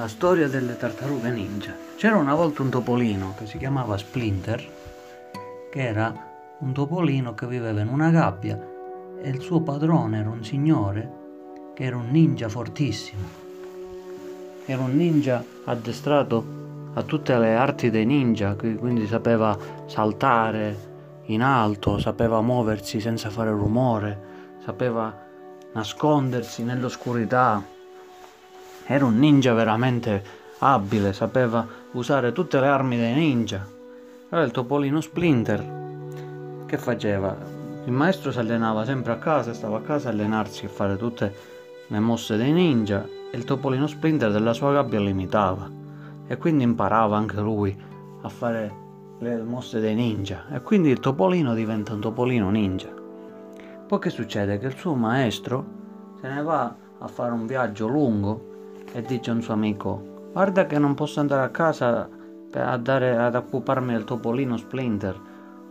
La storia delle tartarughe ninja. C'era una volta un topolino che si chiamava Splinter, che era un topolino che viveva in una gabbia e il suo padrone era un signore che era un ninja fortissimo. Era un ninja addestrato a tutte le arti dei ninja, quindi sapeva saltare in alto, sapeva muoversi senza fare rumore, sapeva nascondersi nell'oscurità era un ninja veramente abile, sapeva usare tutte le armi dei ninja. Era il topolino Splinter. Che faceva? Il maestro si allenava sempre a casa, stava a casa a allenarsi a fare tutte le mosse dei ninja e il topolino Splinter della sua gabbia li imitava. E quindi imparava anche lui a fare le mosse dei ninja. E quindi il topolino diventa un topolino ninja. Poi che succede? Che il suo maestro se ne va a fare un viaggio lungo e dice a un suo amico guarda che non posso andare a casa per dare, ad occuparmi del topolino Splinter.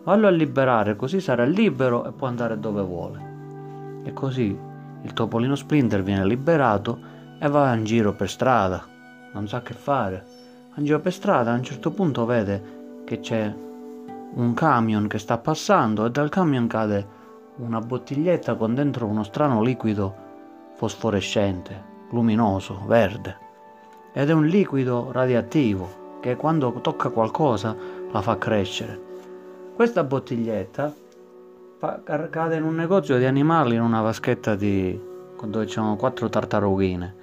Vallo a liberare così sarà libero e può andare dove vuole. E così il topolino Splinter viene liberato e va in giro per strada. Non sa che fare. In giro per strada a un certo punto vede che c'è un camion che sta passando e dal camion cade una bottiglietta con dentro uno strano liquido fosforescente luminoso, verde, ed è un liquido radioattivo che quando tocca qualcosa la fa crescere. Questa bottiglietta cade in un negozio di animali in una vaschetta di, dove c'erano quattro tartarughine.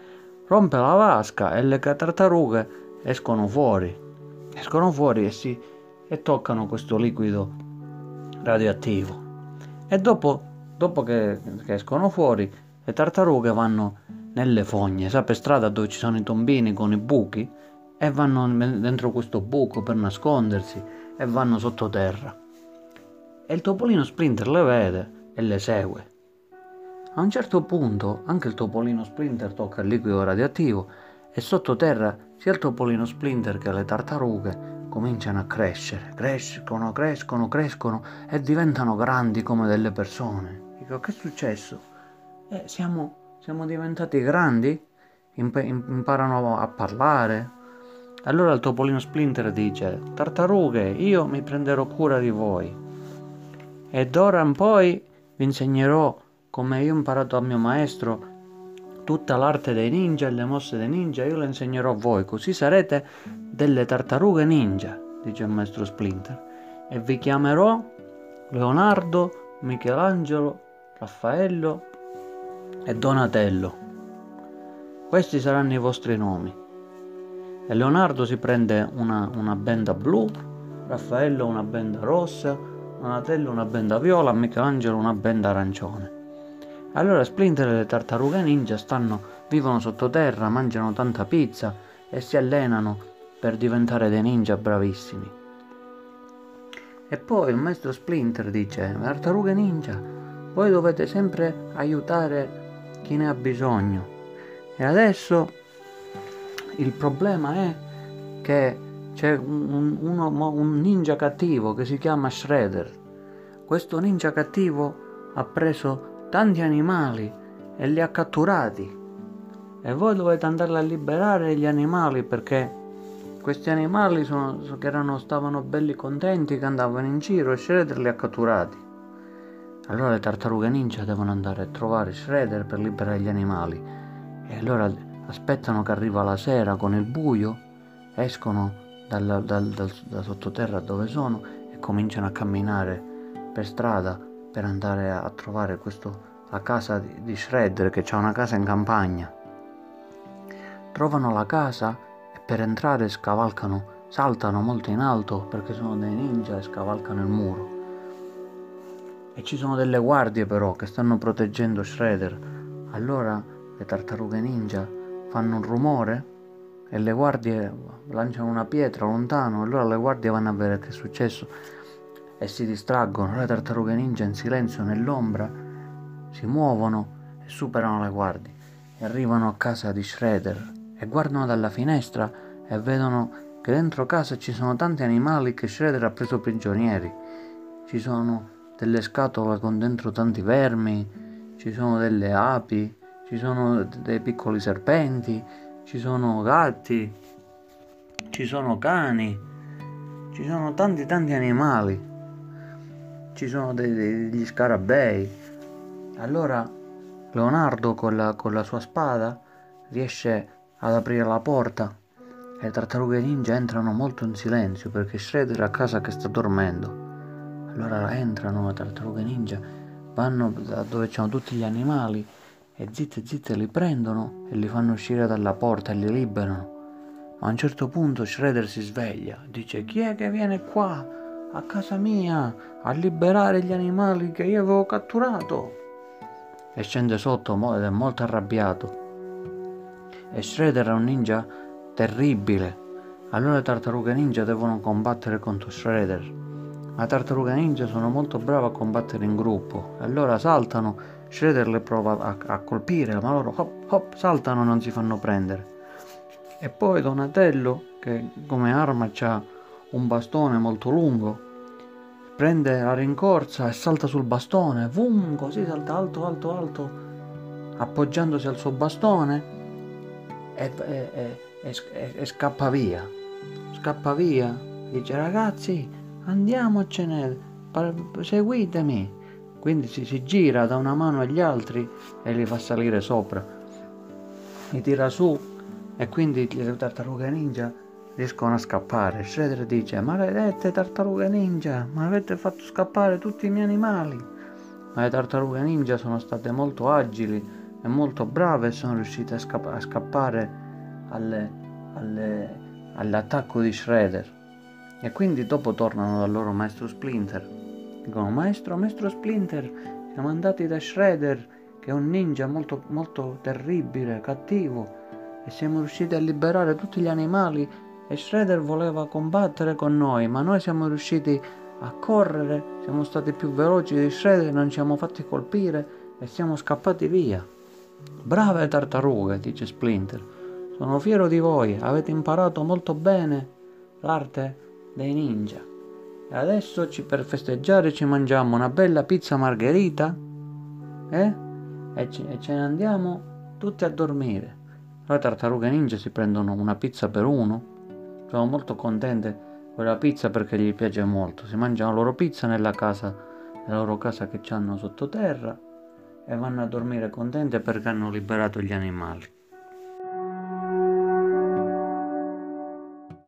Rompe la vasca e le tartarughe escono fuori. Escono fuori e, si, e toccano questo liquido radioattivo. E dopo, dopo che, che escono fuori, le tartarughe vanno nelle fogne, sa, per strada dove ci sono i tombini con i buchi e vanno dentro questo buco per nascondersi e vanno sottoterra. E il topolino Splinter le vede e le segue. A un certo punto anche il topolino Splinter tocca il liquido radioattivo e sottoterra sia il topolino Splinter che le tartarughe cominciano a crescere, crescono, crescono, crescono e diventano grandi come delle persone. Dico, che è successo? Eh, siamo siamo diventati grandi? Imp- imparano a parlare? Allora il topolino Splinter dice, tartarughe, io mi prenderò cura di voi. E d'ora in poi vi insegnerò come io ho imparato al mio maestro tutta l'arte dei ninja e le mosse dei ninja, io le insegnerò a voi, così sarete delle tartarughe ninja, dice il maestro Splinter. E vi chiamerò Leonardo, Michelangelo, Raffaello e Donatello. Questi saranno i vostri nomi. E Leonardo si prende una, una benda blu, Raffaello una benda rossa, Donatello una benda viola, Michelangelo una benda arancione. Allora Splinter e le tartarughe ninja stanno, vivono sottoterra, mangiano tanta pizza e si allenano per diventare dei ninja bravissimi. E poi il maestro Splinter dice, tartarughe ninja, voi dovete sempre aiutare chi ne ha bisogno. E adesso il problema è che c'è un, uno, un ninja cattivo che si chiama Shredder. Questo ninja cattivo ha preso tanti animali e li ha catturati. E voi dovete andare a liberare gli animali perché questi animali sono, erano, stavano belli contenti che andavano in giro e Shredder li ha catturati. Allora le tartarughe ninja devono andare a trovare Shredder per liberare gli animali. E allora aspettano che arriva la sera con il buio, escono dal, dal, dal, da sottoterra dove sono e cominciano a camminare per strada per andare a trovare questo, la casa di, di Shredder che ha una casa in campagna. Trovano la casa e per entrare scavalcano, saltano molto in alto perché sono dei ninja e scavalcano il muro. E ci sono delle guardie però che stanno proteggendo Shredder. Allora le tartarughe ninja fanno un rumore e le guardie lanciano una pietra lontano. Allora le guardie vanno a vedere che è successo e si distraggono. Le tartarughe ninja in silenzio nell'ombra si muovono e superano le guardie e arrivano a casa di Shredder e guardano dalla finestra e vedono che dentro casa ci sono tanti animali che Shredder ha preso prigionieri. Ci sono delle scatole con dentro tanti vermi, ci sono delle api, ci sono dei piccoli serpenti, ci sono gatti, ci sono cani, ci sono tanti tanti animali, ci sono degli scarabei. Allora Leonardo con la, con la sua spada riesce ad aprire la porta e le tartarughe ninja entrano molto in silenzio perché Shredder a casa che sta dormendo. Allora entrano le tartarughe ninja, vanno da dove c'erano tutti gli animali e zitte zitte li prendono e li fanno uscire dalla porta e li liberano. Ma a un certo punto Shredder si sveglia, dice chi è che viene qua a casa mia a liberare gli animali che io avevo catturato? E scende sotto ed è molto arrabbiato. E Shredder è un ninja terribile. Allora le tartarughe ninja devono combattere contro Shredder. Ma le tartarughe ninja sono molto brave a combattere in gruppo. Allora saltano, Shredder prova a, a colpire, ma loro hop hop saltano e non si fanno prendere. E poi Donatello, che come arma ha un bastone molto lungo, prende la rincorsa e salta sul bastone, vum, così salta alto, alto, alto, appoggiandosi al suo bastone e, e, e, e scappa via. Scappa via, dice ragazzi, andiamocene, seguitemi. Quindi si, si gira da una mano agli altri e li fa salire sopra. Li tira su e quindi le tartarughe ninja riescono a scappare. Shredder dice: Maledette tartarughe ninja, ma avete fatto scappare tutti i miei animali. Ma le tartarughe ninja sono state molto agili e molto brave e sono riuscite a scappare alle, alle, all'attacco di Shredder. E quindi dopo tornano dal loro maestro Splinter. Dicono: Maestro, maestro Splinter, siamo andati da Shredder, che è un ninja molto, molto terribile, cattivo e siamo riusciti a liberare tutti gli animali e Shredder voleva combattere con noi, ma noi siamo riusciti a correre, siamo stati più veloci di Shredder, non ci siamo fatti colpire e siamo scappati via. Brave tartarughe, dice Splinter. Sono fiero di voi, avete imparato molto bene l'arte dei ninja. E adesso ci, per festeggiare ci mangiamo una bella pizza margherita eh? e, ci, e ce ne andiamo tutti a dormire. Le tartarughe ninja si prendono una pizza per uno. Sono molto contente con la pizza perché gli piace molto. Si mangiano la loro pizza nella casa, nella loro casa che hanno sottoterra e vanno a dormire contente perché hanno liberato gli animali.